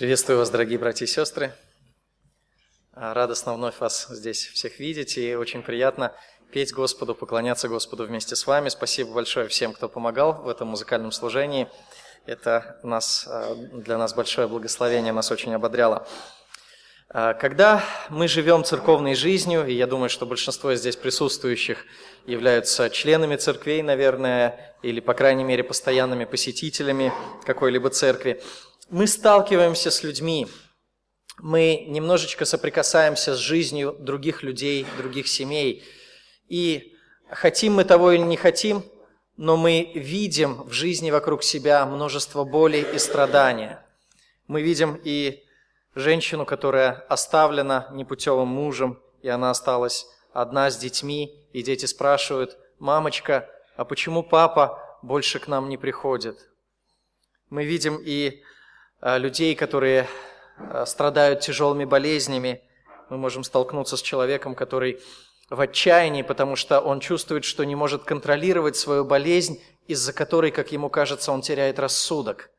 Приветствую вас, дорогие братья и сестры. А, радостно вновь вас здесь всех видеть, и очень приятно петь Господу, поклоняться Господу вместе с вами. Спасибо большое всем, кто помогал в этом музыкальном служении. Это нас, а, для нас большое благословение, нас очень ободряло. А, когда мы живем церковной жизнью, и я думаю, что большинство здесь присутствующих являются членами церквей, наверное, или, по крайней мере, постоянными посетителями какой-либо церкви, мы сталкиваемся с людьми, мы немножечко соприкасаемся с жизнью других людей, других семей. И хотим мы того или не хотим, но мы видим в жизни вокруг себя множество боли и страдания. Мы видим и женщину, которая оставлена непутевым мужем, и она осталась одна с детьми, и дети спрашивают, «Мамочка, а почему папа больше к нам не приходит?» Мы видим и людей, которые э, страдают тяжелыми болезнями. Мы можем столкнуться с человеком, который в отчаянии, потому что он чувствует, что не может контролировать свою болезнь, из-за которой, как ему кажется, он теряет рассудок.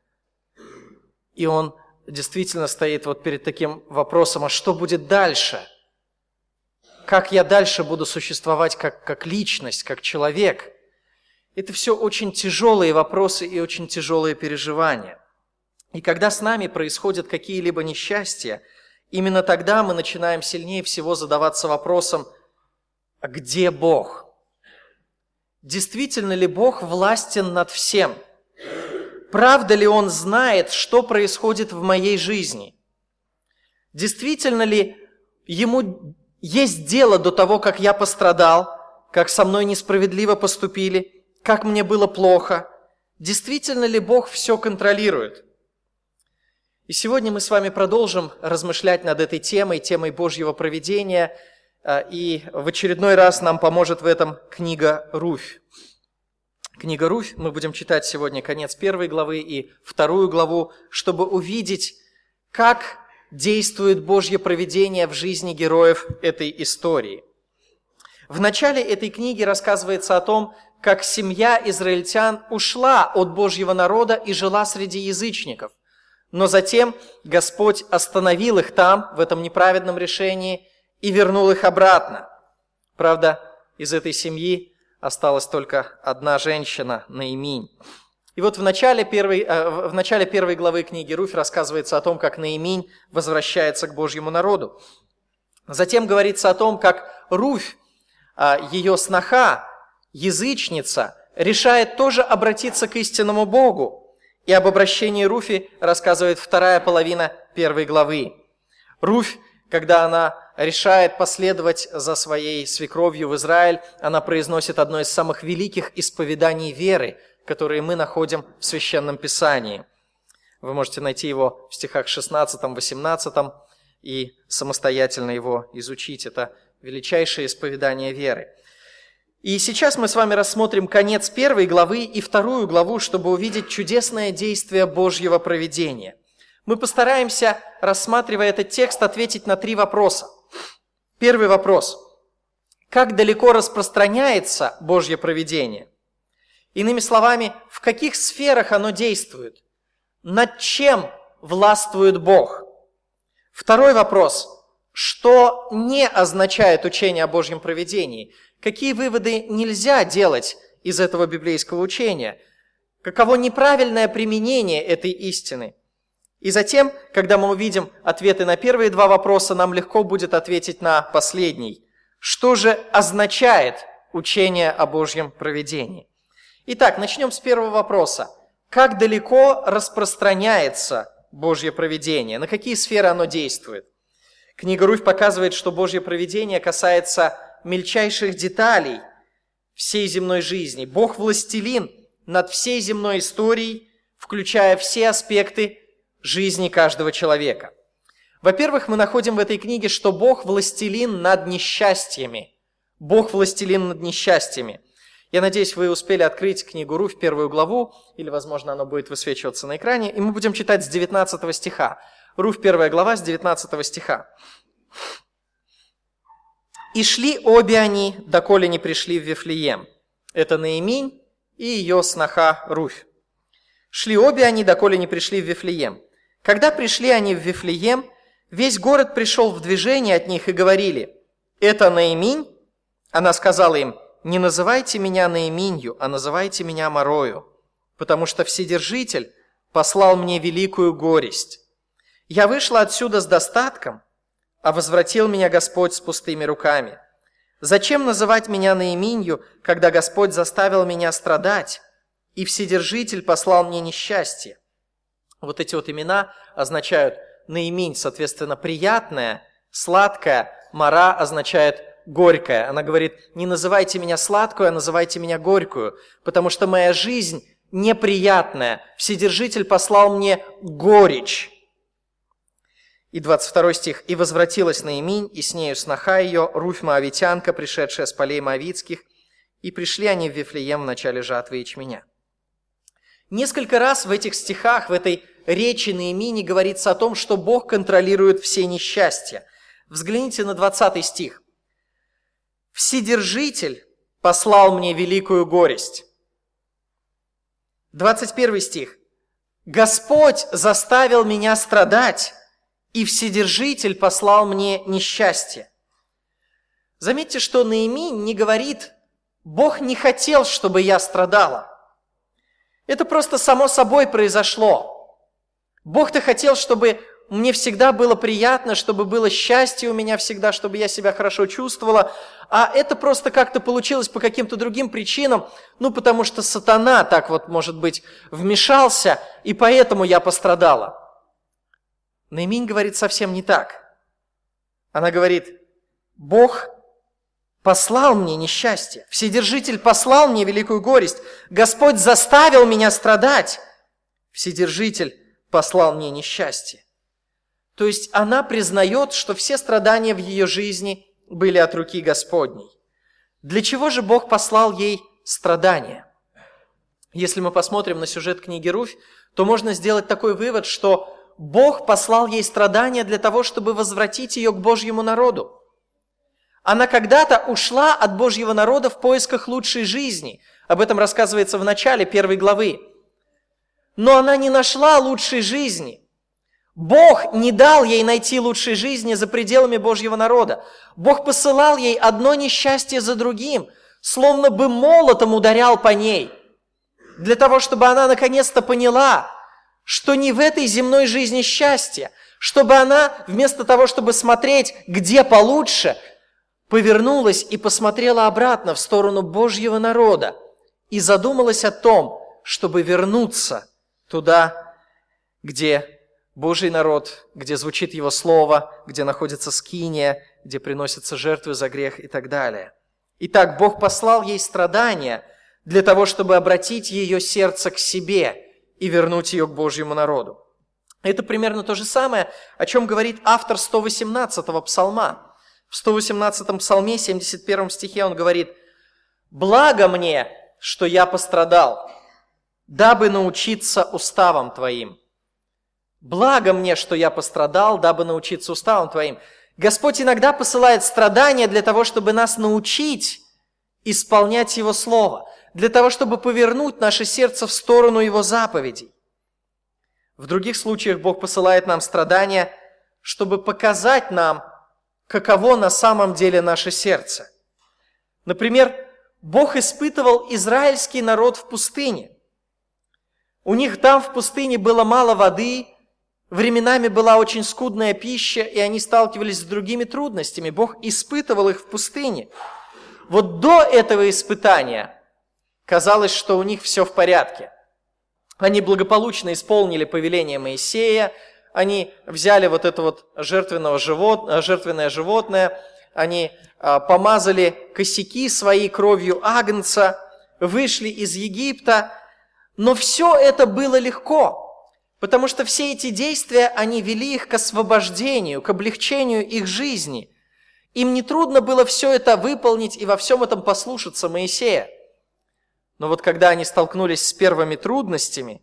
И он действительно стоит вот перед таким вопросом, а что будет дальше? Как я дальше буду существовать как, как личность, как человек? Это все очень тяжелые вопросы и очень тяжелые переживания. И когда с нами происходят какие-либо несчастья, именно тогда мы начинаем сильнее всего задаваться вопросом, а где Бог? Действительно ли Бог властен над всем? Правда ли Он знает, что происходит в моей жизни? Действительно ли Ему есть дело до того, как я пострадал, как со мной несправедливо поступили, как мне было плохо? Действительно ли Бог все контролирует? И сегодня мы с вами продолжим размышлять над этой темой, темой Божьего проведения. А, и в очередной раз нам поможет в этом книга Руфь. Книга Руфь, мы будем читать сегодня конец первой главы и вторую главу, чтобы увидеть, как действует Божье проведение в жизни героев этой истории. В начале этой книги рассказывается о том, как семья израильтян ушла от Божьего народа и жила среди язычников. Но затем Господь остановил их там, в этом неправедном решении, и вернул их обратно. Правда, из этой семьи осталась только одна женщина, Наиминь. И вот в начале, первой, э, в начале первой главы книги Руфь рассказывается о том, как Наиминь возвращается к Божьему народу. Затем говорится о том, как Руфь, э, ее сноха, язычница, решает тоже обратиться к истинному Богу – и об обращении Руфи рассказывает вторая половина первой главы. Руфь, когда она решает последовать за своей свекровью в Израиль, она произносит одно из самых великих исповеданий веры, которые мы находим в Священном Писании. Вы можете найти его в стихах 16-18 и самостоятельно его изучить. Это величайшее исповедание веры. И сейчас мы с вами рассмотрим конец первой главы и вторую главу, чтобы увидеть чудесное действие Божьего проведения. Мы постараемся, рассматривая этот текст, ответить на три вопроса. Первый вопрос. Как далеко распространяется Божье проведение? Иными словами, в каких сферах оно действует? Над чем властвует Бог? Второй вопрос. Что не означает учение о Божьем проведении? Какие выводы нельзя делать из этого библейского учения? Каково неправильное применение этой истины? И затем, когда мы увидим ответы на первые два вопроса, нам легко будет ответить на последний. Что же означает учение о Божьем проведении? Итак, начнем с первого вопроса. Как далеко распространяется Божье проведение? На какие сферы оно действует? Книга Руфь показывает, что Божье проведение касается мельчайших деталей всей земной жизни. Бог властелин над всей земной историей, включая все аспекты жизни каждого человека. Во-первых, мы находим в этой книге, что Бог властелин над несчастьями. Бог властелин над несчастьями. Я надеюсь, вы успели открыть книгу Ру в первую главу, или, возможно, оно будет высвечиваться на экране, и мы будем читать с 19 стиха. Руф первая глава с 19 стиха. И шли обе они, доколе не пришли в Вифлеем. Это Наиминь и ее сноха Руфь. Шли обе они, доколе не пришли в Вифлеем. Когда пришли они в Вифлеем, весь город пришел в движение от них и говорили, «Это Наиминь?» Она сказала им, «Не называйте меня Наиминью, а называйте меня Морою, потому что Вседержитель послал мне великую горесть. Я вышла отсюда с достатком, а возвратил меня Господь с пустыми руками. Зачем называть меня Наиминью, когда Господь заставил меня страдать, и Вседержитель послал мне несчастье? Вот эти вот имена означают Наиминь, соответственно, приятное, сладкое, Мара означает горькое. Она говорит, не называйте меня сладкую, а называйте меня горькую, потому что моя жизнь неприятная. Вседержитель послал мне горечь. И 22 стих. «И возвратилась Наиминь, и с нею сноха ее, Руфь Моавитянка, пришедшая с полей Моавицких, и пришли они в Вифлеем в начале жатвы ячменя». Несколько раз в этих стихах, в этой речи Наимини говорится о том, что Бог контролирует все несчастья. Взгляните на 20 стих. «Вседержитель послал мне великую горесть». 21 стих. «Господь заставил меня страдать, и Вседержитель послал мне несчастье. Заметьте, что Наимин не говорит, Бог не хотел, чтобы я страдала. Это просто само собой произошло. Бог-то хотел, чтобы мне всегда было приятно, чтобы было счастье у меня всегда, чтобы я себя хорошо чувствовала. А это просто как-то получилось по каким-то другим причинам, ну, потому что сатана так вот, может быть, вмешался, и поэтому я пострадала. Наиминь говорит совсем не так. Она говорит, Бог послал мне несчастье, Вседержитель послал мне великую горесть, Господь заставил меня страдать, Вседержитель послал мне несчастье. То есть она признает, что все страдания в ее жизни были от руки Господней. Для чего же Бог послал ей страдания? Если мы посмотрим на сюжет книги Руфь, то можно сделать такой вывод, что Бог послал ей страдания для того, чтобы возвратить ее к Божьему народу. Она когда-то ушла от Божьего народа в поисках лучшей жизни. Об этом рассказывается в начале первой главы. Но она не нашла лучшей жизни. Бог не дал ей найти лучшей жизни за пределами Божьего народа. Бог посылал ей одно несчастье за другим, словно бы молотом ударял по ней, для того, чтобы она наконец-то поняла, что не в этой земной жизни счастье, чтобы она вместо того, чтобы смотреть, где получше, повернулась и посмотрела обратно в сторону Божьего народа и задумалась о том, чтобы вернуться туда, где Божий народ, где звучит Его Слово, где находится скиния, где приносятся жертвы за грех и так далее. Итак, Бог послал ей страдания для того, чтобы обратить ее сердце к себе – и вернуть ее к Божьему народу. Это примерно то же самое, о чем говорит автор 118-го псалма. В 118-м псалме, 71 стихе он говорит, «Благо мне, что я пострадал, дабы научиться уставам Твоим». Благо мне, что я пострадал, дабы научиться уставам Твоим. Господь иногда посылает страдания для того, чтобы нас научить исполнять Его Слово – для того, чтобы повернуть наше сердце в сторону Его заповедей. В других случаях Бог посылает нам страдания, чтобы показать нам, каково на самом деле наше сердце. Например, Бог испытывал израильский народ в пустыне. У них там в пустыне было мало воды, временами была очень скудная пища, и они сталкивались с другими трудностями. Бог испытывал их в пустыне. Вот до этого испытания Казалось, что у них все в порядке. Они благополучно исполнили повеление Моисея, они взяли вот это вот жертвенного живот, жертвенное животное, они а, помазали косяки своей кровью агнца, вышли из Египта, но все это было легко, потому что все эти действия, они вели их к освобождению, к облегчению их жизни. Им нетрудно было все это выполнить и во всем этом послушаться Моисея. Но вот когда они столкнулись с первыми трудностями,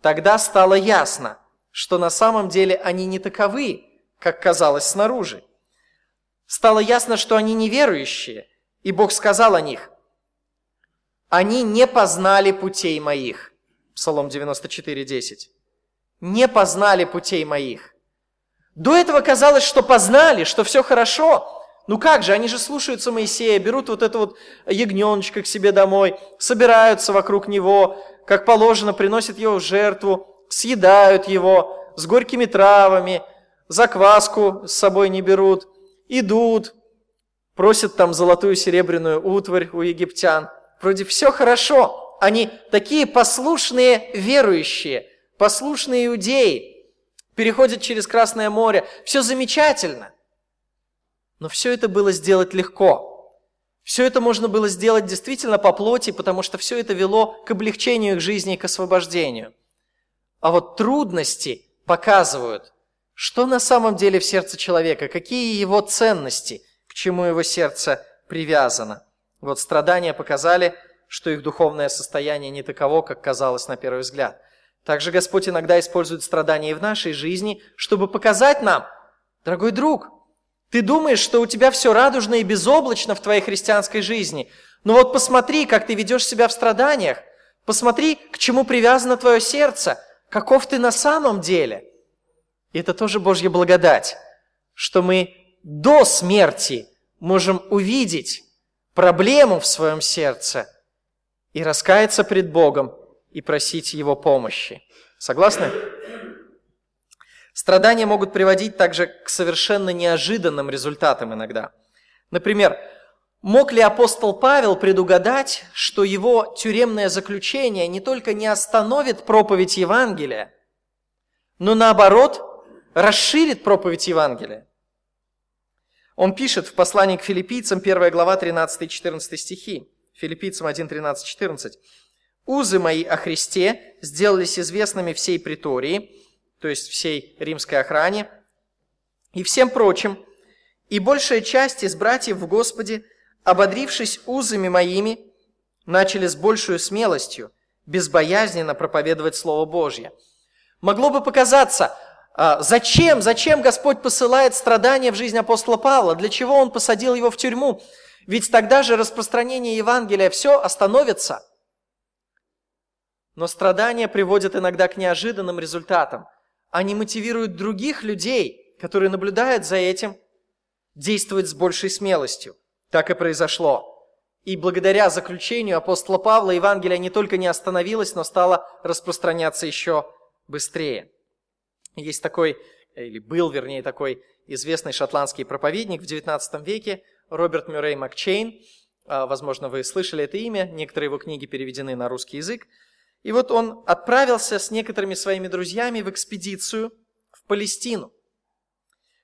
тогда стало ясно, что на самом деле они не таковы, как казалось снаружи. Стало ясно, что они неверующие, и Бог сказал о них, «Они не познали путей моих». Псалом 94, 10. не познали путей моих. До этого казалось, что познали, что все хорошо. Ну как же, они же слушаются Моисея, берут вот это вот ягненочка к себе домой, собираются вокруг него, как положено, приносят его в жертву, съедают его с горькими травами, закваску с собой не берут, идут, просят там золотую серебряную утварь у египтян. Вроде все хорошо, они такие послушные верующие, послушные иудеи – переходит через Красное море. Все замечательно. Но все это было сделать легко. Все это можно было сделать действительно по плоти, потому что все это вело к облегчению их жизни и к освобождению. А вот трудности показывают, что на самом деле в сердце человека, какие его ценности, к чему его сердце привязано. Вот страдания показали, что их духовное состояние не таково, как казалось на первый взгляд. Также Господь иногда использует страдания и в нашей жизни, чтобы показать нам, дорогой друг, ты думаешь, что у тебя все радужно и безоблачно в твоей христианской жизни. Но вот посмотри, как ты ведешь себя в страданиях. Посмотри, к чему привязано твое сердце. Каков ты на самом деле. И это тоже Божья благодать, что мы до смерти можем увидеть проблему в своем сердце и раскаяться пред Богом и просить Его помощи. Согласны? Страдания могут приводить также к совершенно неожиданным результатам иногда. Например, мог ли апостол Павел предугадать, что его тюремное заключение не только не остановит проповедь Евангелия, но наоборот расширит проповедь Евангелия? Он пишет в послании к филиппийцам, 1 глава, 13-14 стихи. Филиппийцам 1, 13, 14. Узы мои о Христе сделались известными всей притории, то есть всей римской охране, и всем прочим, и большая часть из братьев в Господе, ободрившись узами моими, начали с большей смелостью, безбоязненно проповедовать Слово Божье. Могло бы показаться, а, зачем, зачем Господь посылает страдания в жизнь апостола Павла, для чего Он посадил его в тюрьму? Ведь тогда же распространение Евангелия все остановится – но страдания приводят иногда к неожиданным результатам. Они мотивируют других людей, которые наблюдают за этим, действовать с большей смелостью. Так и произошло. И благодаря заключению апостола Павла Евангелие не только не остановилось, но стало распространяться еще быстрее. Есть такой, или был, вернее, такой известный шотландский проповедник в XIX веке, Роберт Мюррей Макчейн. А, возможно, вы слышали это имя, некоторые его книги переведены на русский язык. И вот он отправился с некоторыми своими друзьями в экспедицию в Палестину.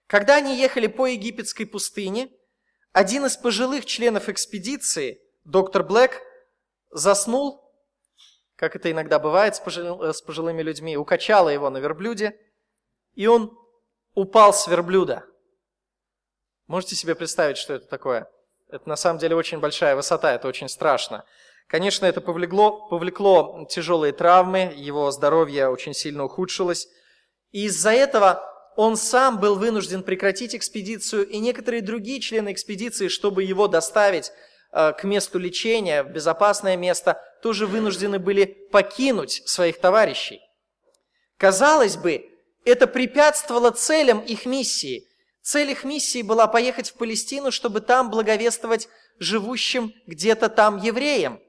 Когда они ехали по египетской пустыне, один из пожилых членов экспедиции, доктор Блэк, заснул, как это иногда бывает с, с пожилыми людьми, укачало его на верблюде, и он упал с верблюда. Можете себе представить, что это такое? Это на самом деле очень большая высота, это очень страшно. Конечно, это повлекло, повлекло тяжелые травмы, его здоровье очень сильно ухудшилось. И из-за этого он сам был вынужден прекратить экспедицию, и некоторые другие члены экспедиции, чтобы его доставить э, к месту лечения, в безопасное место, тоже вынуждены были покинуть своих товарищей. Казалось бы, это препятствовало целям их миссии. Цель их миссии была поехать в Палестину, чтобы там благовествовать живущим где-то там евреям.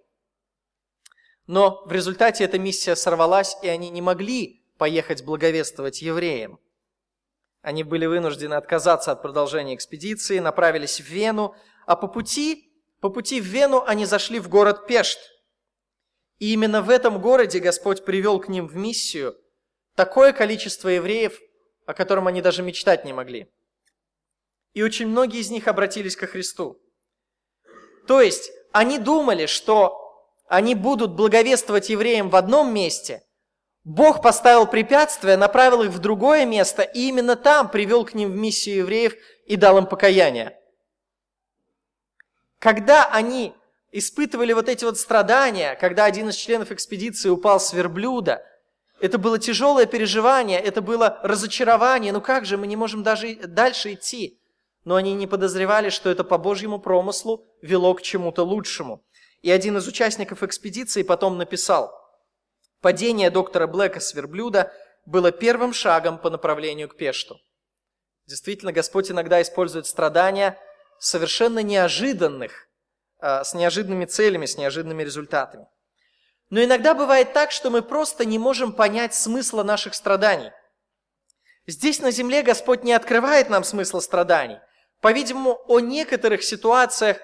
Но в результате эта миссия сорвалась, и они не могли поехать благовествовать евреям. Они были вынуждены отказаться от продолжения экспедиции, направились в Вену, а по пути, по пути в Вену они зашли в город Пешт. И именно в этом городе Господь привел к ним в миссию такое количество евреев, о котором они даже мечтать не могли. И очень многие из них обратились ко Христу. То есть они думали, что они будут благовествовать евреям в одном месте, Бог поставил препятствия, направил их в другое место, и именно там привел к ним в миссию евреев и дал им покаяние. Когда они испытывали вот эти вот страдания, когда один из членов экспедиции упал с верблюда, это было тяжелое переживание, это было разочарование. Ну как же, мы не можем даже дальше идти. Но они не подозревали, что это по Божьему промыслу вело к чему-то лучшему. И один из участников экспедиции потом написал, «Падение доктора Блэка с верблюда было первым шагом по направлению к Пешту. Действительно, Господь иногда использует страдания совершенно неожиданных, а, с неожиданными целями, с неожиданными результатами. Но иногда бывает так, что мы просто не можем понять смысла наших страданий. Здесь на земле Господь не открывает нам смысла страданий. По-видимому, о некоторых ситуациях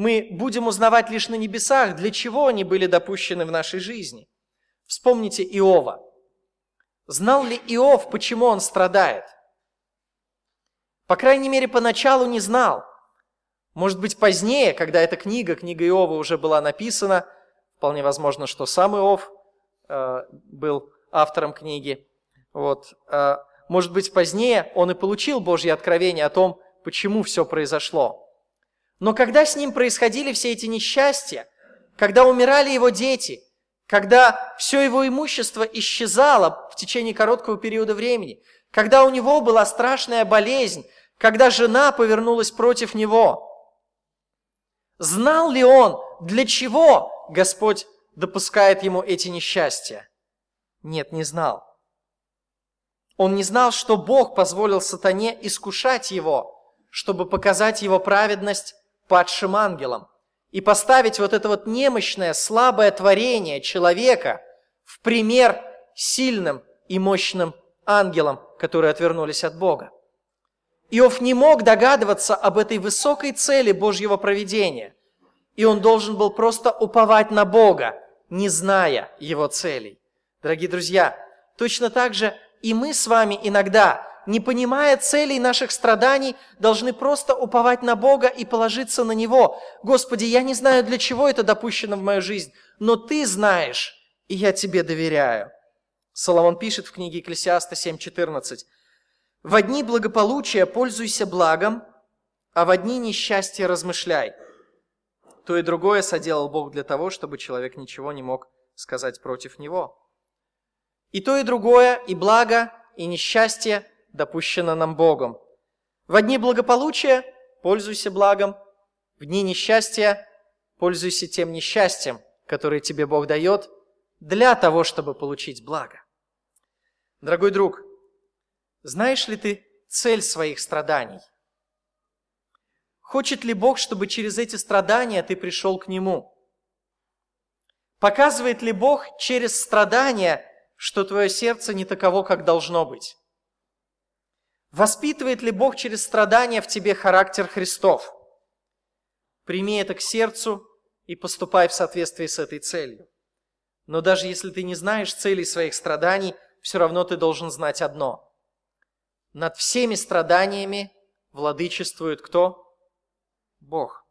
мы будем узнавать лишь на небесах, для чего они были допущены в нашей жизни. Вспомните Иова. Знал ли Иов, почему он страдает? По крайней мере, поначалу не знал. Может быть, позднее, когда эта книга, книга Иова уже была написана, вполне возможно, что сам Иов э, был автором книги. Вот, э, может быть, позднее он и получил Божье откровение о том, почему все произошло. Но когда с ним происходили все эти несчастья, когда умирали его дети, когда все его имущество исчезало в течение короткого периода времени, когда у него была страшная болезнь, когда жена повернулась против него, знал ли он, для чего Господь допускает ему эти несчастья? Нет, не знал. Он не знал, что Бог позволил сатане искушать его, чтобы показать его праведность падшим ангелам и поставить вот это вот немощное, слабое творение человека в пример сильным и мощным ангелам, которые отвернулись от Бога. Иов не мог догадываться об этой высокой цели Божьего проведения, и он должен был просто уповать на Бога, не зная его целей. Дорогие друзья, точно так же и мы с вами иногда не понимая целей наших страданий, должны просто уповать на Бога и положиться на Него. Господи, я не знаю, для чего это допущено в мою жизнь, но Ты знаешь, и я Тебе доверяю. Соломон пишет в книге Екклесиаста 7.14. «В дни благополучия пользуйся благом, а в дни несчастья размышляй». То и другое соделал Бог для того, чтобы человек ничего не мог сказать против Него. И то, и другое, и благо, и несчастье допущено нам Богом. В дни благополучия пользуйся благом, в дни несчастья пользуйся тем несчастьем, которое тебе Бог дает, для того, чтобы получить благо. Дорогой друг, знаешь ли ты цель своих страданий? Хочет ли Бог, чтобы через эти страдания ты пришел к Нему? Показывает ли Бог через страдания, что твое сердце не таково, как должно быть? Воспитывает ли Бог через страдания в тебе характер Христов? Прими это к сердцу и поступай в соответствии с этой целью. Но даже если ты не знаешь целей своих страданий, все равно ты должен знать одно. Над всеми страданиями владычествует кто? Бог.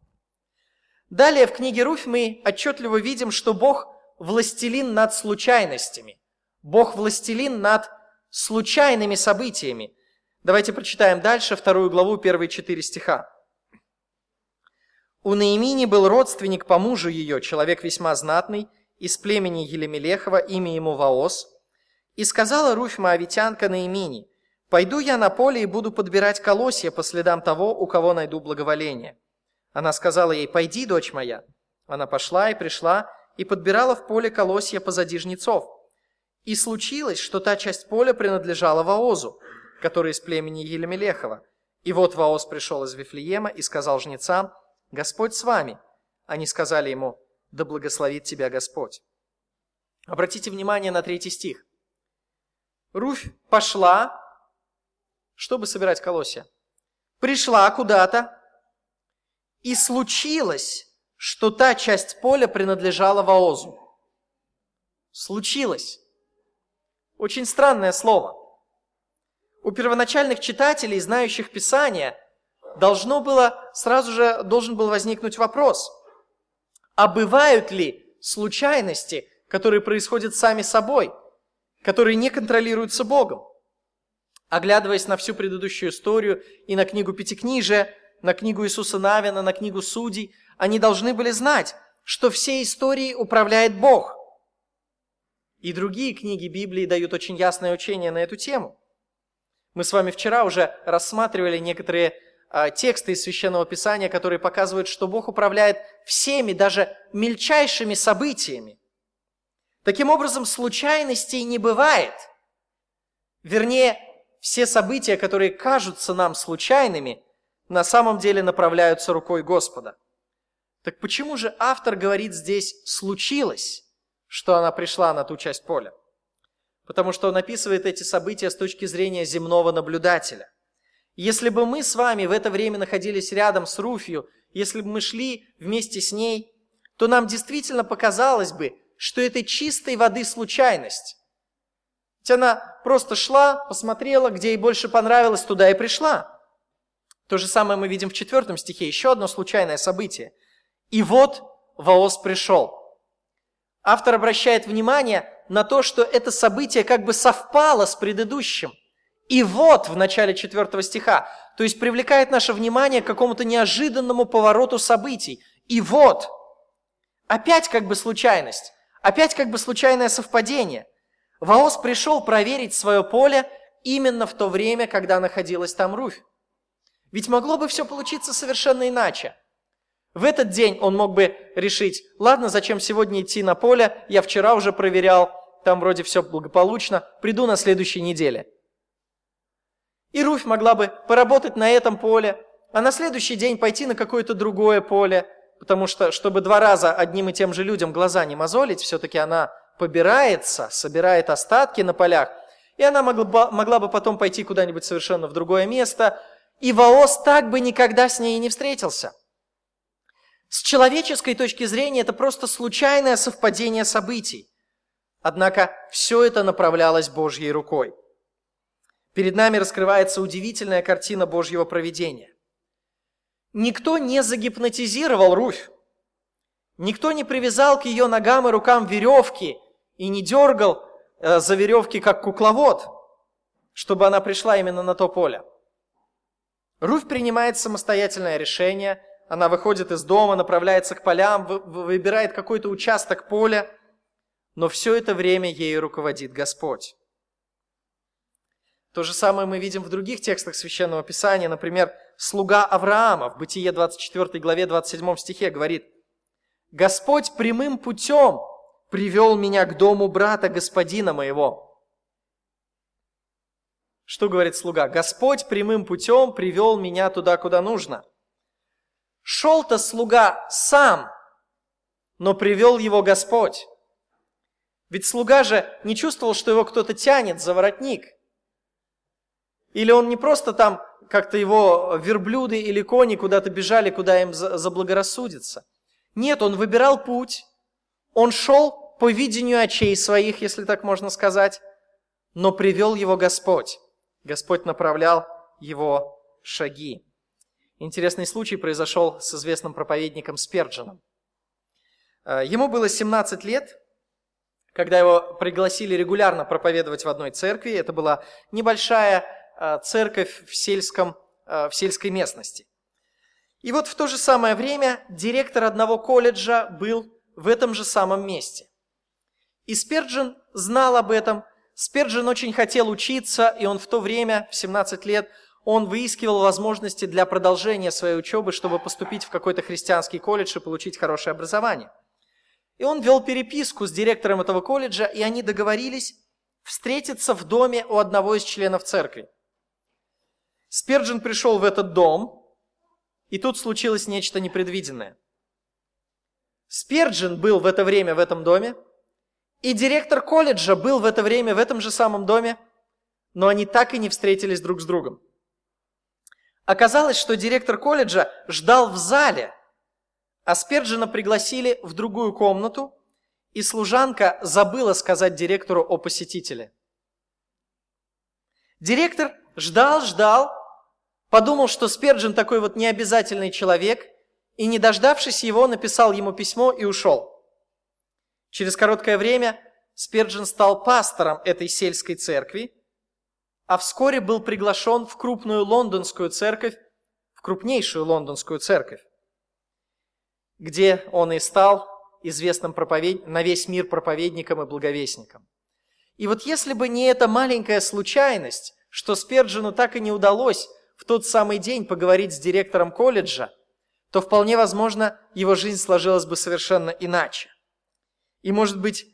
Далее в книге Руфь мы отчетливо видим, что Бог властелин над случайностями. Бог властелин над случайными событиями. Давайте прочитаем дальше вторую главу, первые четыре стиха. У Наимини был родственник по мужу ее, человек весьма знатный, из племени Елемелехова, имя ему Ваос. И сказала Руфь Моавитянка Наимини, «Пойду я на поле и буду подбирать колосья по следам того, у кого найду благоволение». Она сказала ей, «Пойди, дочь моя». Она пошла и пришла, и подбирала в поле колосья позади жнецов. И случилось, что та часть поля принадлежала Ваозу, который из племени Елемелехова. И вот Ваос пришел из Вифлеема и сказал жнецам, «Господь с вами». Они сказали ему, «Да благословит тебя Господь». Обратите внимание на третий стих. Руфь пошла, чтобы собирать колосья. Пришла куда-то, и случилось, что та часть поля принадлежала Ваозу. Случилось. Очень странное слово у первоначальных читателей, знающих Писание, должно было, сразу же должен был возникнуть вопрос, а бывают ли случайности, которые происходят сами собой, которые не контролируются Богом? Оглядываясь на всю предыдущую историю и на книгу Пятикнижия, на книгу Иисуса Навина, на книгу Судей, они должны были знать, что все истории управляет Бог. И другие книги Библии дают очень ясное учение на эту тему. Мы с вами вчера уже рассматривали некоторые а, тексты из Священного Писания, которые показывают, что Бог управляет всеми, даже мельчайшими событиями. Таким образом, случайностей не бывает. Вернее, все события, которые кажутся нам случайными, на самом деле направляются рукой Господа. Так почему же автор говорит здесь «случилось», что она пришла на ту часть поля? Потому что он описывает эти события с точки зрения земного наблюдателя. Если бы мы с вами в это время находились рядом с Руфью, если бы мы шли вместе с ней, то нам действительно показалось бы, что это чистой воды случайность. Ведь она просто шла, посмотрела, где ей больше понравилось, туда и пришла. То же самое мы видим в четвертом стихе, еще одно случайное событие. И вот Ваос пришел. Автор обращает внимание на то, что это событие как бы совпало с предыдущим. И вот в начале четвертого стиха, то есть привлекает наше внимание к какому-то неожиданному повороту событий. И вот, опять как бы случайность, опять как бы случайное совпадение. Ваос пришел проверить свое поле именно в то время, когда находилась там Руфь. Ведь могло бы все получиться совершенно иначе. В этот день он мог бы решить, ладно, зачем сегодня идти на поле, я вчера уже проверял, там вроде все благополучно, приду на следующей неделе. И Руфь могла бы поработать на этом поле, а на следующий день пойти на какое-то другое поле, потому что, чтобы два раза одним и тем же людям глаза не мозолить, все-таки она побирается, собирает остатки на полях, и она могла, могла бы потом пойти куда-нибудь совершенно в другое место, и Ваос так бы никогда с ней не встретился. С человеческой точки зрения это просто случайное совпадение событий. Однако все это направлялось Божьей рукой. Перед нами раскрывается удивительная картина Божьего проведения. Никто не загипнотизировал Руфь. Никто не привязал к ее ногам и рукам веревки и не дергал э, за веревки, как кукловод, чтобы она пришла именно на то поле. Руфь принимает самостоятельное решение, она выходит из дома, направляется к полям, выбирает какой-то участок поля, но все это время ею руководит Господь. То же самое мы видим в других текстах Священного Писания. Например, слуга Авраама в Бытие 24 главе 27 стихе говорит, «Господь прямым путем привел меня к дому брата господина моего, что говорит слуга? Господь прямым путем привел меня туда, куда нужно. Шел-то слуга сам, но привел его Господь. Ведь слуга же не чувствовал, что его кто-то тянет за воротник. Или он не просто там как-то его верблюды или кони куда-то бежали, куда им заблагорассудится. Нет, он выбирал путь. Он шел по видению очей своих, если так можно сказать, но привел его Господь. Господь направлял его шаги. Интересный случай произошел с известным проповедником Сперджином. Э, ему было 17 лет, когда его пригласили регулярно проповедовать в одной церкви. Это была небольшая э, церковь в, сельском, э, в сельской местности. И вот в то же самое время директор одного колледжа был в этом же самом месте. И Сперджин знал об этом Сперджин очень хотел учиться, и он в то время, в 17 лет, он выискивал возможности для продолжения своей учебы, чтобы поступить в какой-то христианский колледж и получить хорошее образование. И он вел переписку с директором этого колледжа, и они договорились встретиться в доме у одного из членов церкви. Сперджин пришел в этот дом, и тут случилось нечто непредвиденное. Сперджин был в это время в этом доме, и директор колледжа был в это время в этом же самом доме, но они так и не встретились друг с другом. Оказалось, что директор колледжа ждал в зале, а Сперджина пригласили в другую комнату, и служанка забыла сказать директору о посетителе. Директор ждал, ждал, подумал, что Сперджин такой вот необязательный человек, и, не дождавшись его, написал ему письмо и ушел. Через короткое время Сперджин стал пастором этой сельской церкви, а вскоре был приглашен в крупную лондонскую церковь, в крупнейшую лондонскую церковь, где он и стал известным проповед... на весь мир проповедником и благовестником. И вот если бы не эта маленькая случайность, что Сперджину так и не удалось в тот самый день поговорить с директором колледжа, то вполне возможно его жизнь сложилась бы совершенно иначе. И, может быть,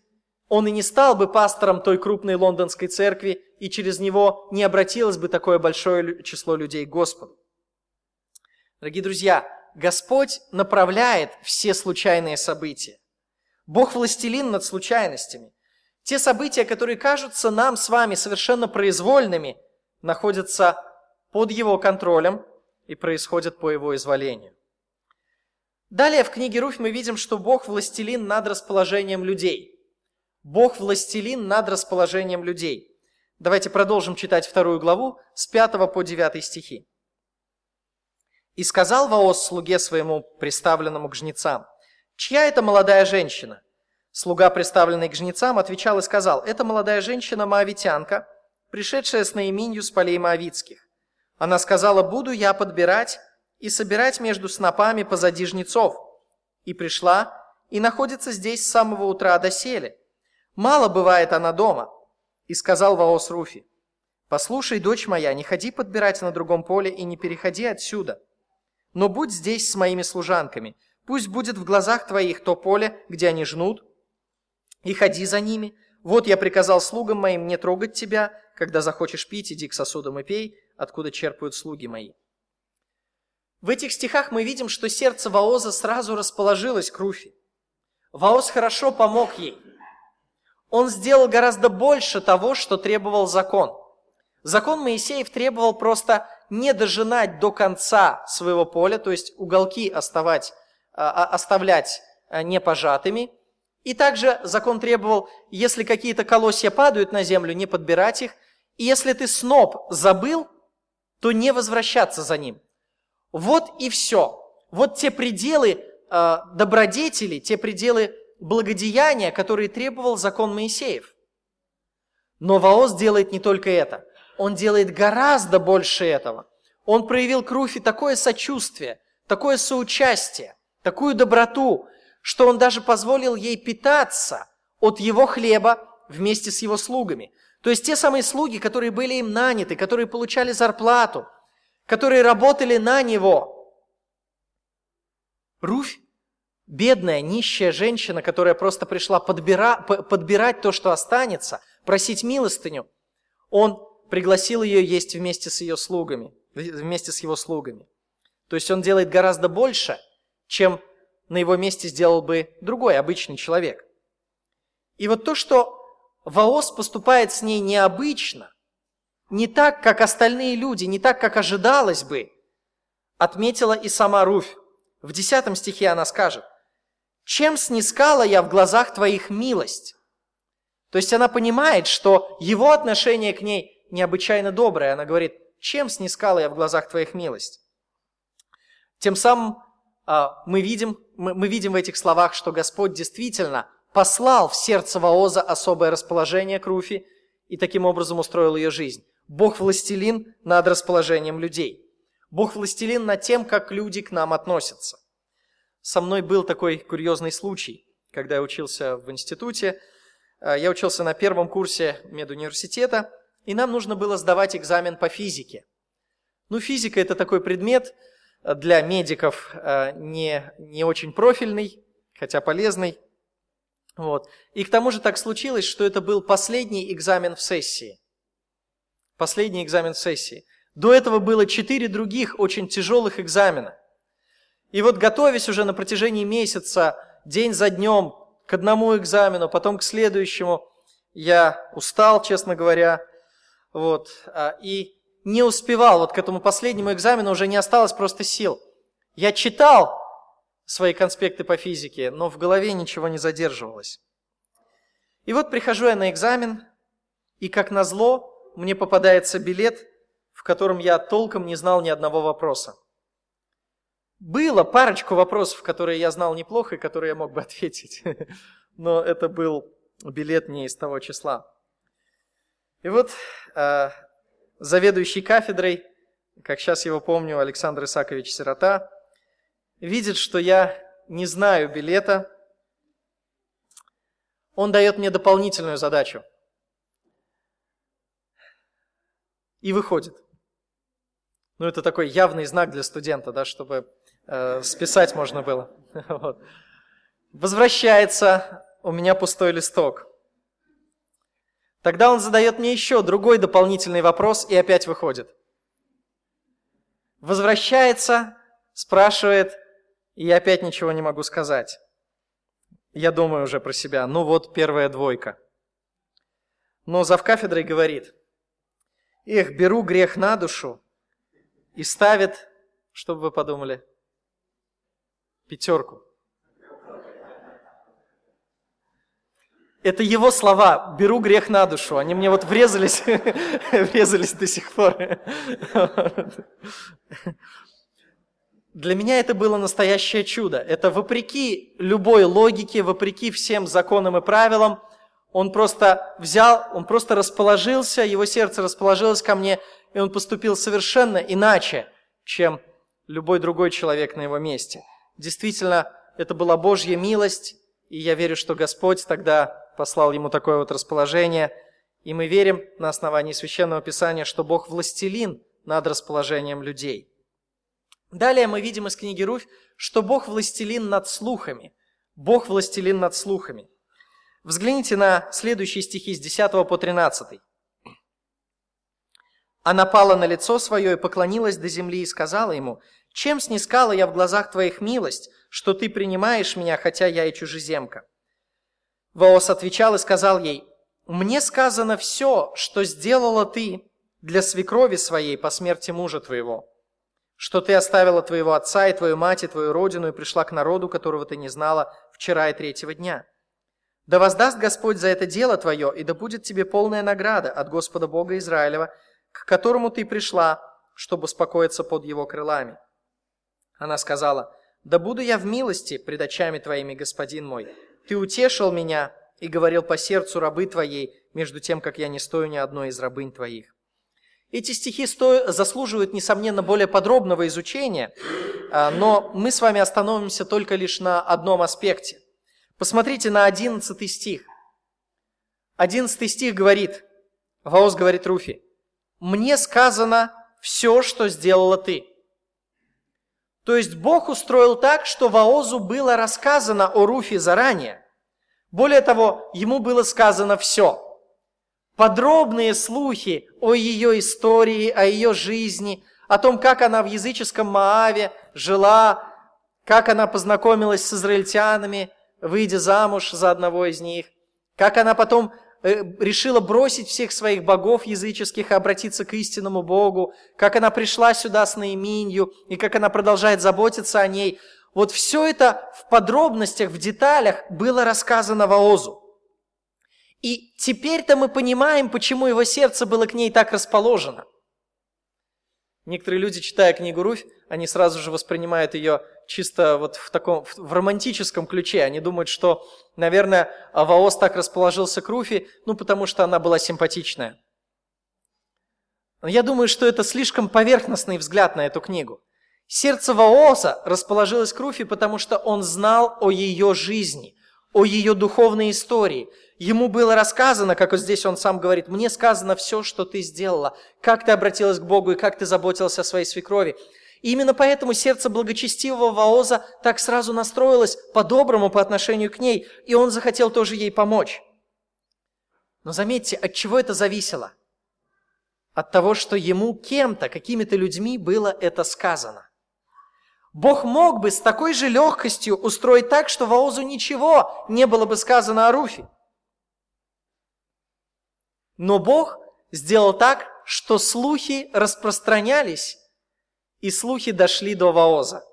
он и не стал бы пастором той крупной лондонской церкви, и через него не обратилось бы такое большое число людей к Господу. Дорогие друзья, Господь направляет все случайные события. Бог властелин над случайностями. Те события, которые кажутся нам с вами совершенно произвольными, находятся под Его контролем и происходят по Его изволению. Далее в книге Руфь мы видим, что Бог властелин над расположением людей. Бог властелин над расположением людей. Давайте продолжим читать вторую главу с 5 по 9 стихи. «И сказал Ваос слуге своему, приставленному к жнецам, «Чья это молодая женщина?» Слуга, приставленный к жнецам, отвечал и сказал, «Это молодая женщина Моавитянка, пришедшая с наименью с полей Моавицких. Она сказала, буду я подбирать и собирать между снопами позади жнецов. И пришла, и находится здесь с самого утра до сели. Мало бывает она дома. И сказал Ваос Руфи, «Послушай, дочь моя, не ходи подбирать на другом поле и не переходи отсюда. Но будь здесь с моими служанками. Пусть будет в глазах твоих то поле, где они жнут, и ходи за ними. Вот я приказал слугам моим не трогать тебя. Когда захочешь пить, иди к сосудам и пей, откуда черпают слуги мои». В этих стихах мы видим, что сердце Ваоза сразу расположилось к Руфи. Ваоз хорошо помог ей. Он сделал гораздо больше того, что требовал закон. Закон Моисеев требовал просто не дожинать до конца своего поля, то есть уголки оставать, а, а, оставлять а, непожатыми. И также закон требовал, если какие-то колосья падают на землю, не подбирать их. И если ты сноп забыл, то не возвращаться за ним. Вот и все. Вот те пределы э, добродетели, те пределы благодеяния, которые требовал закон Моисеев. Но Ваос делает не только это. Он делает гораздо больше этого. Он проявил к Руфи такое сочувствие, такое соучастие, такую доброту, что он даже позволил ей питаться от его хлеба вместе с его слугами. То есть те самые слуги, которые были им наняты, которые получали зарплату, которые работали на него. Руфь, бедная, нищая женщина, которая просто пришла подбира, подбирать то, что останется, просить милостыню, он пригласил ее есть вместе с ее слугами, вместе с его слугами. То есть он делает гораздо больше, чем на его месте сделал бы другой обычный человек. И вот то, что Ваос поступает с ней необычно, не так, как остальные люди, не так, как ожидалось бы, отметила и сама Руфь. В десятом стихе она скажет, «Чем снискала я в глазах твоих милость?» То есть она понимает, что его отношение к ней необычайно доброе. Она говорит, «Чем снискала я в глазах твоих милость?» Тем самым а, мы видим, мы, мы видим в этих словах, что Господь действительно послал в сердце Ваоза особое расположение к Руфи и таким образом устроил ее жизнь. Бог властелин над расположением людей. Бог властелин над тем, как люди к нам относятся. Со мной был такой курьезный случай, когда я учился в институте. Э, я учился на первом курсе медуниверситета, и нам нужно было сдавать экзамен по физике. Ну, физика – это такой предмет для медиков э, не, не очень профильный, хотя полезный. Вот. И к тому же так случилось, что это был последний экзамен в сессии последний экзамен сессии. До этого было четыре других очень тяжелых экзамена. И вот готовясь уже на протяжении месяца, день за днем, к одному экзамену, потом к следующему, я устал, честно говоря, вот, а, и не успевал, вот к этому последнему экзамену уже не осталось просто сил. Я читал свои конспекты по физике, но в голове ничего не задерживалось. И вот прихожу я на экзамен, и как назло, мне попадается билет, в котором я толком не знал ни одного вопроса. Было парочку вопросов, которые я знал неплохо и которые я мог бы ответить, но это был билет не из того числа. И вот э, заведующий кафедрой, как сейчас его помню, Александр Исакович Сирота, видит, что я не знаю билета, он дает мне дополнительную задачу – и выходит. Ну, это такой явный знак для студента, да, чтобы э, списать можно было. вот. Возвращается, у меня пустой листок. Тогда он задает мне еще другой дополнительный вопрос и опять выходит. Возвращается, спрашивает, и я опять ничего не могу сказать. Я думаю уже про себя. Ну вот первая двойка. Но завкафедрой говорит, эх, беру грех на душу и ставит, чтобы вы подумали, пятерку. Это его слова. Беру грех на душу. Они мне вот врезались, врезались до сих пор. Для меня это было настоящее чудо. Это вопреки любой логике, вопреки всем законам и правилам, он просто взял, он просто расположился, его сердце расположилось ко мне, и он поступил совершенно иначе, чем любой другой человек на его месте. Действительно, это была Божья милость, и я верю, что Господь тогда послал ему такое вот расположение. И мы верим на основании Священного Писания, что Бог властелин над расположением людей. Далее мы видим из книги Руфь, что Бог властелин над слухами. Бог властелин над слухами. Взгляните на следующие стихи с 10 по 13. Она пала на лицо свое и поклонилась до земли и сказала ему, «Чем снискала я в глазах твоих милость, что ты принимаешь меня, хотя я и чужеземка?» Воос отвечал и сказал ей, «Мне сказано все, что сделала ты для свекрови своей по смерти мужа твоего, что ты оставила твоего отца и твою мать и твою родину и пришла к народу, которого ты не знала вчера и третьего дня. Да воздаст Господь за это дело твое, и да будет тебе полная награда от Господа Бога Израилева, к которому ты пришла, чтобы успокоиться под его крылами». Она сказала, «Да буду я в милости пред очами твоими, господин мой, ты утешил меня и говорил по сердцу рабы твоей, между тем, как я не стою ни одной из рабынь твоих. Эти стихи заслуживают, несомненно, более подробного изучения, а, но мы с вами остановимся только лишь на одном аспекте. Посмотрите на 11 стих. 11 стих говорит, Ваос говорит Руфи, «Мне сказано все, что сделала ты». То есть Бог устроил так, что Ваозу было рассказано о Руфе заранее. Более того, ему было сказано все. Подробные слухи о ее истории, о ее жизни, о том, как она в языческом Мааве жила, как она познакомилась с израильтянами, выйдя замуж за одного из них, как она потом решила бросить всех своих богов языческих и обратиться к истинному Богу, как она пришла сюда с Наиминью, и как она продолжает заботиться о ней. Вот все это в подробностях, в деталях было рассказано Воозу. И теперь-то мы понимаем, почему его сердце было к ней так расположено. Некоторые люди, читая книгу Руфь, они сразу же воспринимают ее чисто вот в таком, в романтическом ключе. Они думают, что, наверное, Ваос так расположился к Руфи, ну, потому что она была симпатичная. Но я думаю, что это слишком поверхностный взгляд на эту книгу. Сердце Ваоса расположилось к Руфи, потому что он знал о ее жизни, о ее духовной истории – Ему было рассказано, как вот здесь он сам говорит, «Мне сказано все, что ты сделала, как ты обратилась к Богу и как ты заботился о своей свекрови». И именно поэтому сердце благочестивого Ваоза так сразу настроилось по-доброму по отношению к ней, и он захотел тоже ей помочь. Но заметьте, от чего это зависело? От того, что ему кем-то, какими-то людьми было это сказано. Бог мог бы с такой же легкостью устроить так, что Ваозу ничего не было бы сказано о Руфе. Но Бог сделал так, что слухи распространялись, и слухи дошли до Ваоза.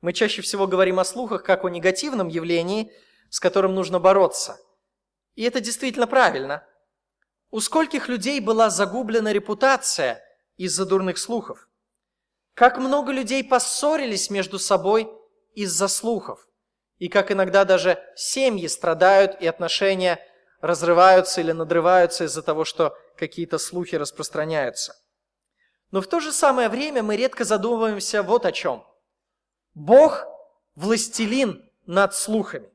Мы чаще всего говорим о слухах как о негативном явлении, с которым нужно бороться. И это действительно правильно. У скольких людей была загублена репутация из-за дурных слухов? Как много людей поссорились между собой из-за слухов? И как иногда даже семьи страдают и отношения разрываются или надрываются из-за того, что какие-то слухи распространяются. Но в то же самое время мы редко задумываемся вот о чем. Бог – властелин над слухами.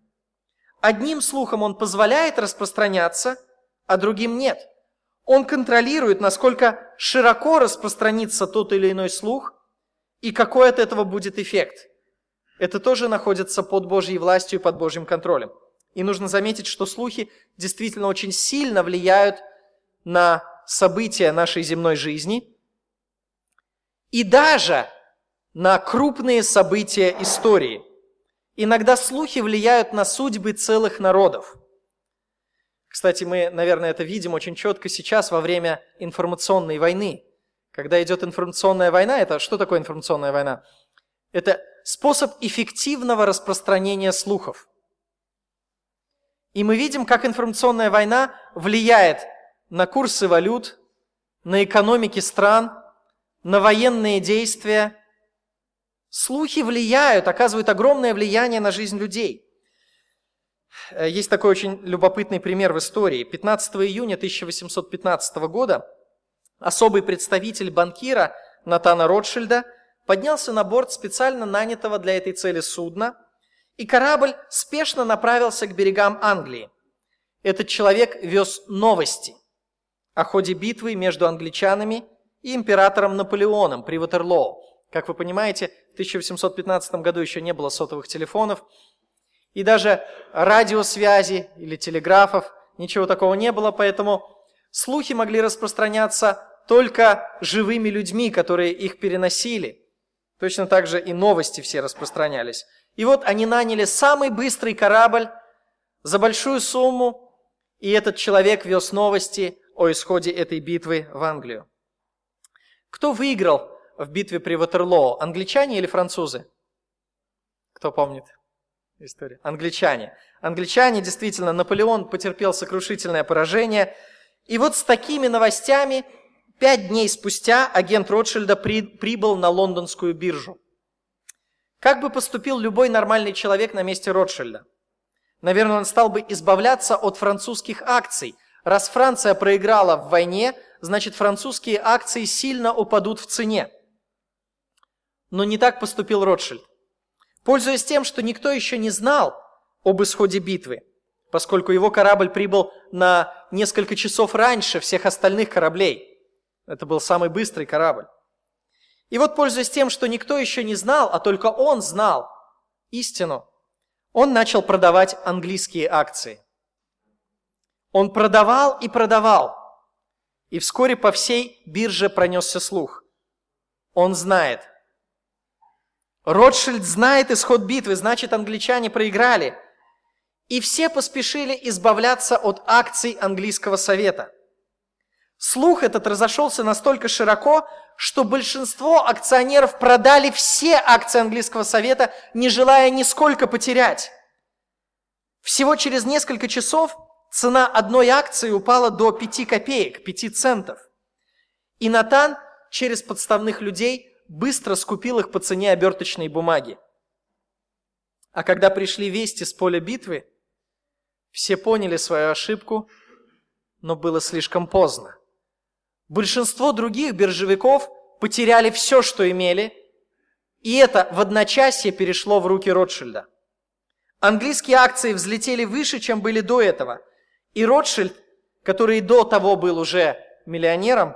Одним слухом Он позволяет распространяться, а другим нет. Он контролирует, насколько широко распространится тот или иной слух и какой от этого будет эффект. Это тоже находится под Божьей властью и под Божьим контролем. И нужно заметить, что слухи действительно очень сильно влияют на события нашей земной жизни и даже на крупные события истории. Иногда слухи влияют на судьбы целых народов. Кстати, мы, наверное, это видим очень четко сейчас во время информационной войны. Когда идет информационная война, это что такое информационная война? Это способ эффективного распространения слухов. И мы видим, как информационная война влияет на курсы валют, на экономики стран, на военные действия. Слухи влияют, оказывают огромное влияние на жизнь людей. Э, есть такой очень любопытный пример в истории. 15 июня 1815 года особый представитель банкира Натана Ротшильда поднялся на борт специально нанятого для этой цели судна – и корабль спешно направился к берегам Англии. Этот человек вез новости о ходе битвы между англичанами и императором Наполеоном при Ватерлоу. Как вы понимаете, в 1815 году еще не было сотовых телефонов, и даже радиосвязи или телеграфов, ничего такого не было, поэтому слухи могли распространяться только живыми людьми, которые их переносили. Точно так же и новости все распространялись. И вот они наняли самый быстрый корабль за большую сумму, и этот человек вез новости о исходе этой битвы в Англию. Кто выиграл в битве при Ватерлоо, англичане или французы? Кто помнит историю? Англичане. Англичане, действительно, Наполеон потерпел сокрушительное поражение. И вот с такими новостями пять дней спустя агент Ротшильда при, прибыл на лондонскую биржу. Как бы поступил любой нормальный человек на месте Ротшильда? Наверное, он стал бы избавляться от французских акций. Раз Франция проиграла в войне, значит французские акции сильно упадут в цене. Но не так поступил Ротшильд. Пользуясь тем, что никто еще не знал об исходе битвы, поскольку его корабль прибыл на несколько часов раньше всех остальных кораблей. Это был самый быстрый корабль. И вот, пользуясь тем, что никто еще не знал, а только он знал истину, он начал продавать английские акции. Он продавал и продавал. И вскоре по всей бирже пронесся слух. Он знает. Ротшильд знает исход битвы, значит, англичане проиграли. И все поспешили избавляться от акций английского совета. Слух этот разошелся настолько широко, что большинство акционеров продали все акции английского совета, не желая нисколько потерять. Всего через несколько часов цена одной акции упала до 5 копеек, 5 центов. И Натан через подставных людей быстро скупил их по цене оберточной бумаги. А когда пришли вести с поля битвы, все поняли свою ошибку, но было слишком поздно. Большинство других биржевиков потеряли все, что имели, и это в одночасье перешло в руки Ротшильда. Английские акции взлетели выше, чем были до этого, и Ротшильд, который до того был уже миллионером,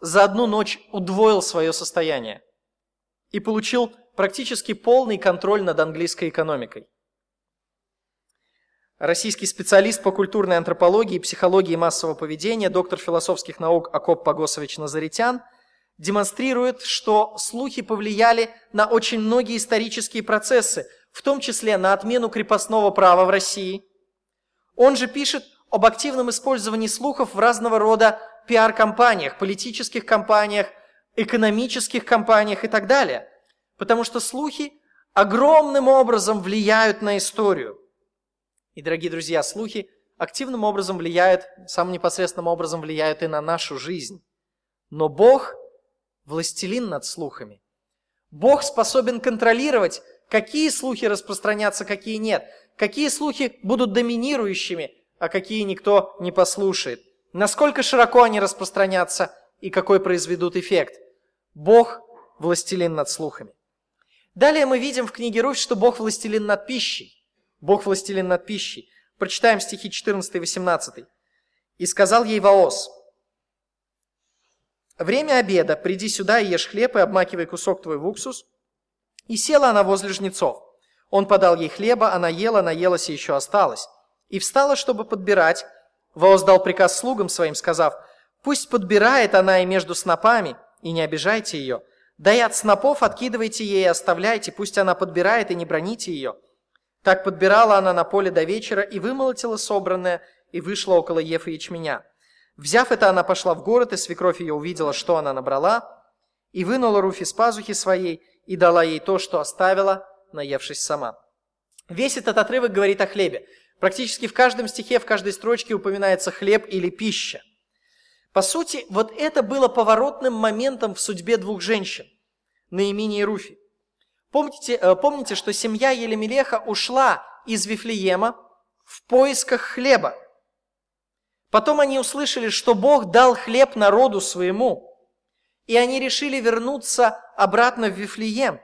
за одну ночь удвоил свое состояние и получил практически полный контроль над английской экономикой. Российский специалист по культурной антропологии, психологии массового поведения, доктор философских наук Акоп Погосович Назаритян демонстрирует, что слухи повлияли на очень многие исторические процессы, в том числе на отмену крепостного права в России. Он же пишет об активном использовании слухов в разного рода пиар-компаниях, политических компаниях, экономических компаниях и так далее. Потому что слухи огромным образом влияют на историю. И, дорогие друзья, слухи активным образом влияют, самым непосредственным образом влияют и на нашу жизнь. Но Бог – властелин над слухами. Бог способен контролировать, какие слухи распространятся, какие нет, какие слухи будут доминирующими, а какие никто не послушает, насколько широко они распространятся и какой произведут эффект. Бог – властелин над слухами. Далее мы видим в книге Руфь, что Бог властелин над пищей. Бог властелин над пищей. Прочитаем стихи 14 и 18. «И сказал ей Ваос, «Время обеда, приди сюда и ешь хлеб, и обмакивай кусок твой в уксус». И села она возле жнецов. Он подал ей хлеба, она ела, наелась и еще осталось. и встала, чтобы подбирать. Вооз дал приказ слугам своим, сказав, «Пусть подбирает она и между снопами, и не обижайте ее. Да и от снопов откидывайте ей и оставляйте, пусть она подбирает и не броните ее». Так подбирала она на поле до вечера и вымолотила собранное, и вышла около Ефа ячменя. Взяв это, она пошла в город, и свекровь ее увидела, что она набрала, и вынула Руфь из пазухи своей, и дала ей то, что оставила, наевшись сама. Весь этот отрывок говорит о хлебе. Практически в каждом стихе, в каждой строчке упоминается хлеб или пища. По сути, вот это было поворотным моментом в судьбе двух женщин, Наимини и Руфи. Помните, э, помните, что семья Елемелеха ушла из Вифлеема в поисках хлеба. Потом они услышали, что Бог дал хлеб народу своему, и они решили вернуться обратно в Вифлеем.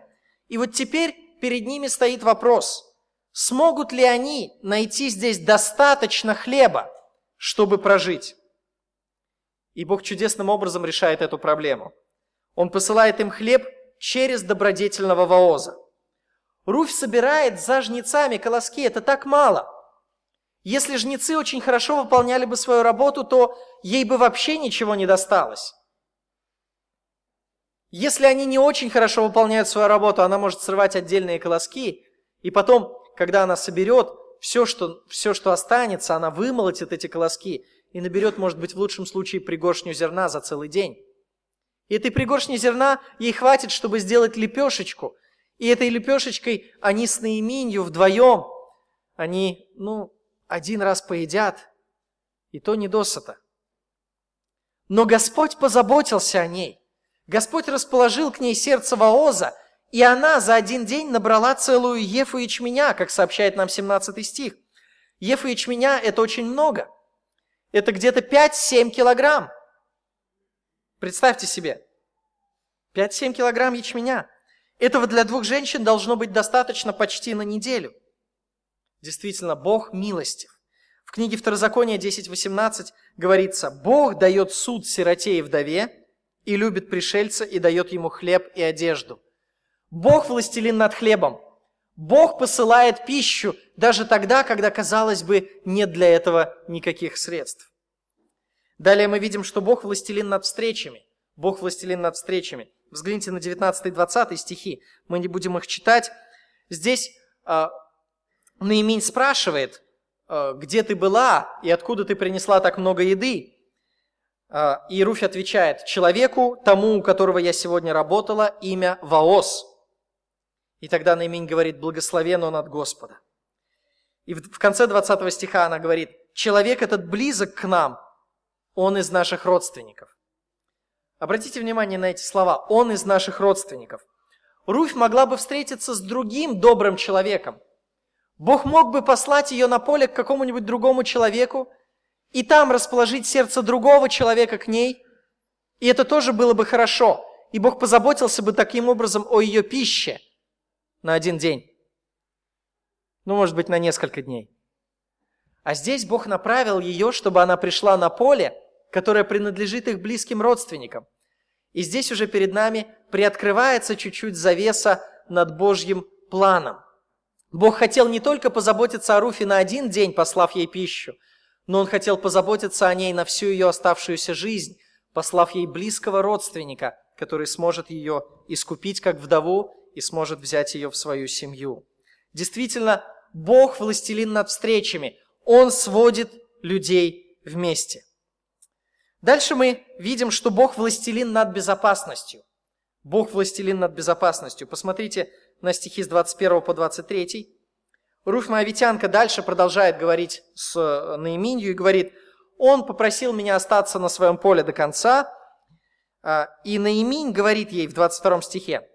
И вот теперь перед ними стоит вопрос, смогут ли они найти здесь достаточно хлеба, чтобы прожить? И Бог чудесным образом решает эту проблему. Он посылает им хлеб через добродетельного вооза. Руфь собирает за жнецами колоски, это так мало. Если жнецы очень хорошо выполняли бы свою работу, то ей бы вообще ничего не досталось. Если они не очень хорошо выполняют свою работу, она может срывать отдельные колоски, и потом, когда она соберет все, что, все, что останется, она вымолотит эти колоски и наберет, может быть, в лучшем случае пригоршню зерна за целый день. И этой пригоршни зерна ей хватит, чтобы сделать лепешечку. И этой лепешечкой они с Наименью вдвоем, они, ну, один раз поедят, и то не досыта. Но Господь позаботился о ней. Господь расположил к ней сердце Ваоза, и она за один день набрала целую ефу ячменя, как сообщает нам 17 стих. Ефа ячменя – это очень много. Это где-то 5-7 килограмм. Представьте себе, 5-7 килограмм ячменя. Этого для двух женщин должно быть достаточно почти на неделю. Действительно, Бог милостив. В книге Второзакония 10.18 говорится, «Бог дает суд сироте и вдове, и любит пришельца, и дает ему хлеб и одежду». Бог властелин над хлебом. Бог посылает пищу даже тогда, когда, казалось бы, нет для этого никаких средств. Далее мы видим, что Бог властелин над встречами. Бог властелин над встречами. Взгляните на 19 и 20 стихи. Мы не будем их читать. Здесь э, Наимень спрашивает, э, где ты была и откуда ты принесла так много еды. Э, и Руфь отвечает, человеку, тому, у которого я сегодня работала, имя Ваос. И тогда Наимень говорит, благословен он от Господа. И в конце 20 стиха она говорит, человек этот близок к нам, он из наших родственников. Обратите внимание на эти слова. Он из наших родственников. Руфь могла бы встретиться с другим добрым человеком. Бог мог бы послать ее на поле к какому-нибудь другому человеку и там расположить сердце другого человека к ней. И это тоже было бы хорошо. И Бог позаботился бы таким образом о ее пище на один день. Ну, может быть, на несколько дней. А здесь Бог направил ее, чтобы она пришла на поле – которая принадлежит их близким родственникам. И здесь уже перед нами приоткрывается чуть-чуть завеса над Божьим планом. Бог хотел не только позаботиться о Руфе на один день, послав ей пищу, но Он хотел позаботиться о ней на всю ее оставшуюся жизнь, послав ей близкого родственника, который сможет ее искупить как вдову и сможет взять ее в свою семью. Действительно, Бог властелин над встречами. Он сводит людей вместе. Дальше мы видим, что Бог властелин над безопасностью. Бог властелин над безопасностью. Посмотрите на стихи с 21 по 23. Руфь Моавитянка дальше продолжает говорить с э, Наиминью и говорит, он попросил меня остаться на своем поле до конца. А, и Наиминь говорит ей в 22 стихе,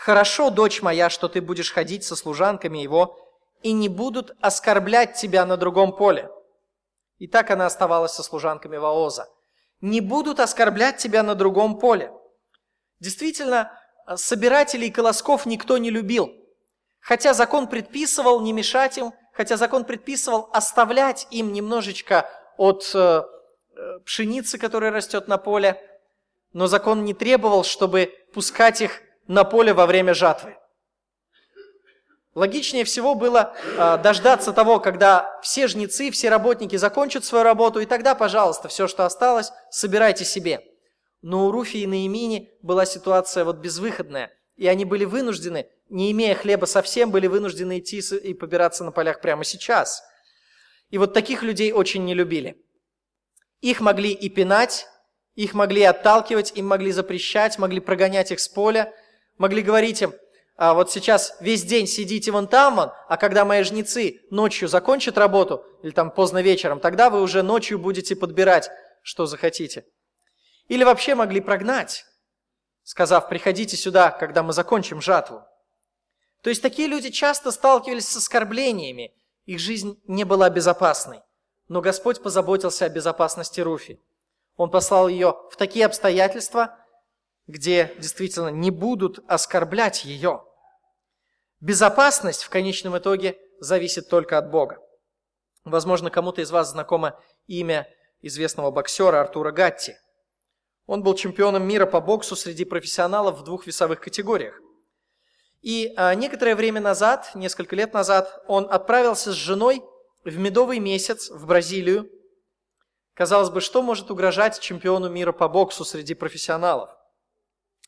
«Хорошо, дочь моя, что ты будешь ходить со служанками его, и не будут оскорблять тебя на другом поле». И так она оставалась со служанками Ваоза не будут оскорблять тебя на другом поле. Действительно, собирателей колосков никто не любил. Хотя закон предписывал не мешать им, хотя закон предписывал оставлять им немножечко от э, э, пшеницы, которая растет на поле, но закон не требовал, чтобы пускать их на поле во время жатвы. Логичнее всего было э, дождаться того, когда все жнецы, все работники закончат свою работу, и тогда, пожалуйста, все, что осталось, собирайте себе. Но у Руфи и Наимини была ситуация вот безвыходная, и они были вынуждены, не имея хлеба совсем, были вынуждены идти и побираться на полях прямо сейчас. И вот таких людей очень не любили. Их могли и пинать, их могли отталкивать, им могли запрещать, могли прогонять их с поля, могли говорить им, а вот сейчас весь день сидите вон там вон, а когда мои жнецы ночью закончат работу, или там поздно вечером, тогда вы уже ночью будете подбирать, что захотите. Или вообще могли прогнать, сказав, приходите сюда, когда мы закончим жатву. То есть такие люди часто сталкивались с оскорблениями, их жизнь не была безопасной. Но Господь позаботился о безопасности Руфи. Он послал ее в такие обстоятельства, где действительно не будут оскорблять ее. Безопасность в конечном итоге зависит только от Бога. Возможно, кому-то из вас знакомо имя известного боксера Артура Гатти. Он был чемпионом мира по боксу среди профессионалов в двух весовых категориях. И а, некоторое время назад, несколько лет назад, он отправился с женой в медовый месяц в Бразилию. Казалось бы, что может угрожать чемпиону мира по боксу среди профессионалов?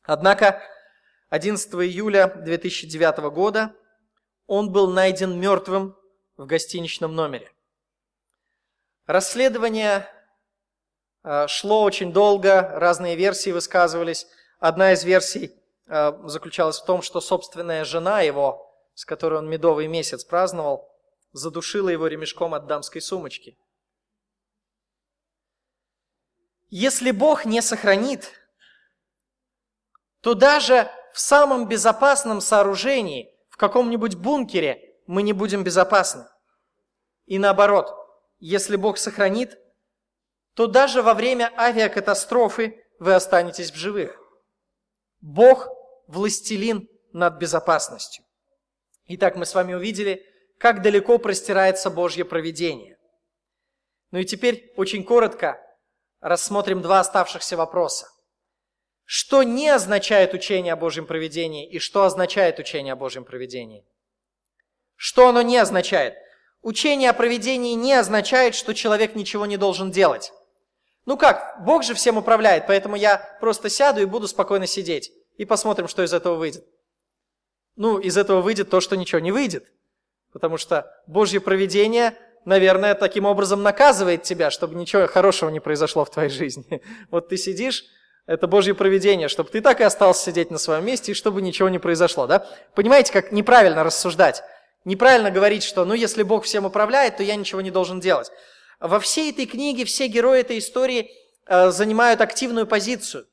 Однако 11 июля 2009 года он был найден мертвым в гостиничном номере. Расследование э, шло очень долго, разные версии высказывались. Одна из версий э, заключалась в том, что собственная жена его, с которой он медовый месяц праздновал, задушила его ремешком от дамской сумочки. Если Бог не сохранит то даже в самом безопасном сооружении, в каком-нибудь бункере, мы не будем безопасны. И наоборот, если Бог сохранит, то даже во время авиакатастрофы вы останетесь в живых. Бог – властелин над безопасностью. Итак, мы с вами увидели, как далеко простирается Божье провидение. Ну и теперь очень коротко рассмотрим два оставшихся вопроса. Что не означает учение о Божьем проведении и что означает учение о Божьем проведении? Что оно не означает? Учение о проведении не означает, что человек ничего не должен делать. Ну как, Бог же всем управляет, поэтому я просто сяду и буду спокойно сидеть. И посмотрим, что из этого выйдет. Ну, из этого выйдет то, что ничего не выйдет. Потому что Божье проведение, наверное, таким образом наказывает тебя, чтобы ничего хорошего не произошло в твоей жизни. Вот ты сидишь, это Божье проведение, чтобы ты так и остался сидеть на своем месте, и чтобы ничего не произошло. Да? Понимаете, как неправильно рассуждать? Неправильно говорить, что ну если Бог всем управляет, то я ничего не должен делать. Во всей этой книге все герои этой истории э, занимают активную позицию.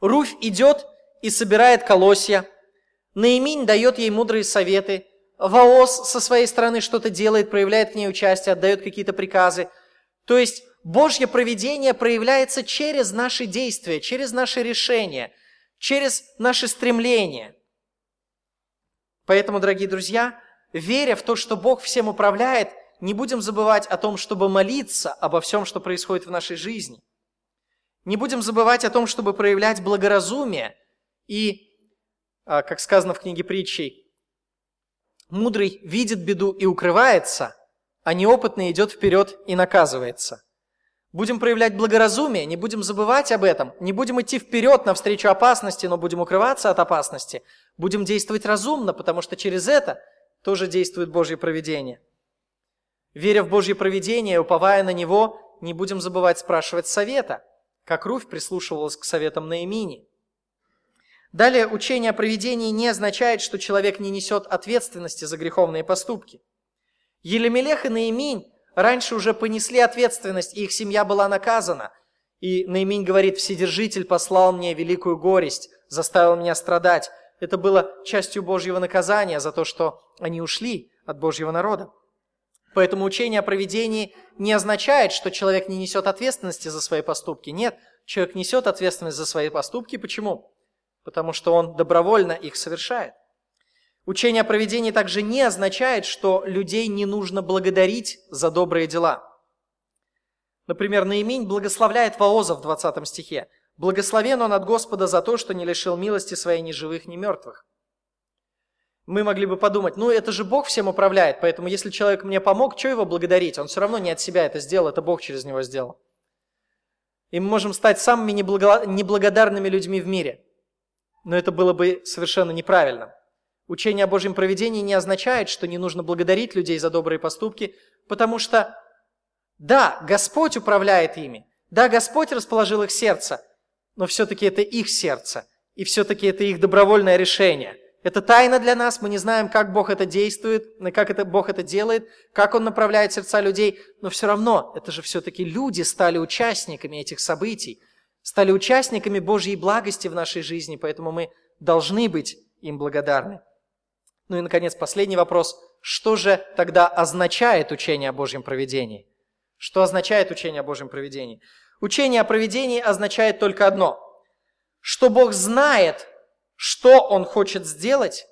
Руфь идет и собирает колосья. Наиминь дает ей мудрые советы. Ваос со своей стороны что-то делает, проявляет к ней участие, отдает какие-то приказы. То есть Божье проведение проявляется через наши действия, через наши решения, через наши стремления. Поэтому, дорогие друзья, веря в то, что Бог всем управляет, не будем забывать о том, чтобы молиться обо всем, что происходит в нашей жизни. Не будем забывать о том, чтобы проявлять благоразумие и, а, как сказано в книге притчей, мудрый видит беду и укрывается, а неопытный идет вперед и наказывается. Будем проявлять благоразумие, не будем забывать об этом, не будем идти вперед навстречу опасности, но будем укрываться от опасности. Будем действовать разумно, потому что через это тоже действует Божье провидение. Веря в Божье провидение, уповая на него, не будем забывать спрашивать совета, как Руфь прислушивалась к советам Наимини. Далее, учение о провидении не означает, что человек не несет ответственности за греховные поступки. Елемелех и Наиминь раньше уже понесли ответственность, и их семья была наказана. И Наимень говорит, Вседержитель послал мне великую горесть, заставил меня страдать. Это было частью Божьего наказания за то, что они ушли от Божьего народа. Поэтому учение о проведении не означает, что человек не несет ответственности за свои поступки. Нет, человек несет ответственность за свои поступки. Почему? Потому что он добровольно их совершает. Учение о проведении также не означает, что людей не нужно благодарить за добрые дела. Например, Наимень благословляет Ваоза в 20 стихе. «Благословен он от Господа за то, что не лишил милости своей ни живых, ни мертвых». мы могли бы подумать, ну это же Бог всем управляет, поэтому если человек мне помог, что его благодарить? Он все равно не от себя это сделал, это Бог через него сделал. И мы можем стать самыми неблагодарными людьми в мире. Но это было бы совершенно неправильно. Учение о Божьем проведении не означает, что не нужно благодарить людей за добрые поступки, потому что, да, Господь управляет ими, да, Господь расположил их сердце, но все-таки это их сердце, и все-таки это их добровольное решение. Это тайна для нас, мы не знаем, как Бог это действует, как это Бог это делает, как Он направляет сердца людей, но все равно, это же все-таки люди стали участниками этих событий, стали участниками Божьей благости в нашей жизни, поэтому мы должны быть им благодарны. Ну и, наконец, последний вопрос. Что же тогда означает учение о Божьем проведении? Что означает учение о Божьем проведении? Учение о проведении означает только одно, что Бог знает, что Он хочет сделать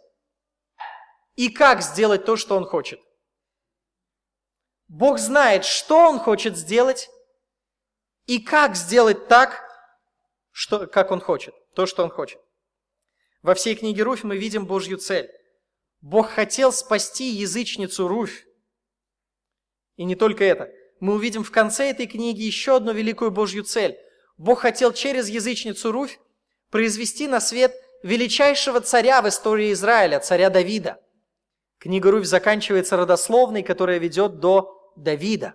и как сделать то, что Он хочет. Бог знает, что Он хочет сделать и как сделать так, что, как Он хочет, то, что Он хочет. Во всей книге Руфь мы видим Божью цель. Бог хотел спасти язычницу Руфь. И не только это. Мы увидим в конце этой книги еще одну великую Божью цель. Бог хотел через язычницу Руфь произвести на свет величайшего царя в истории Израиля, царя Давида. Книга Руфь заканчивается родословной, которая ведет до Давида.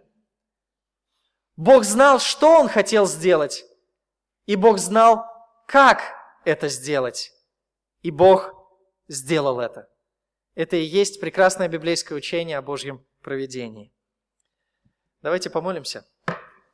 Бог знал, что он хотел сделать, и Бог знал, как это сделать. И Бог сделал это. Это и есть прекрасное библейское учение о Божьем проведении. Давайте помолимся.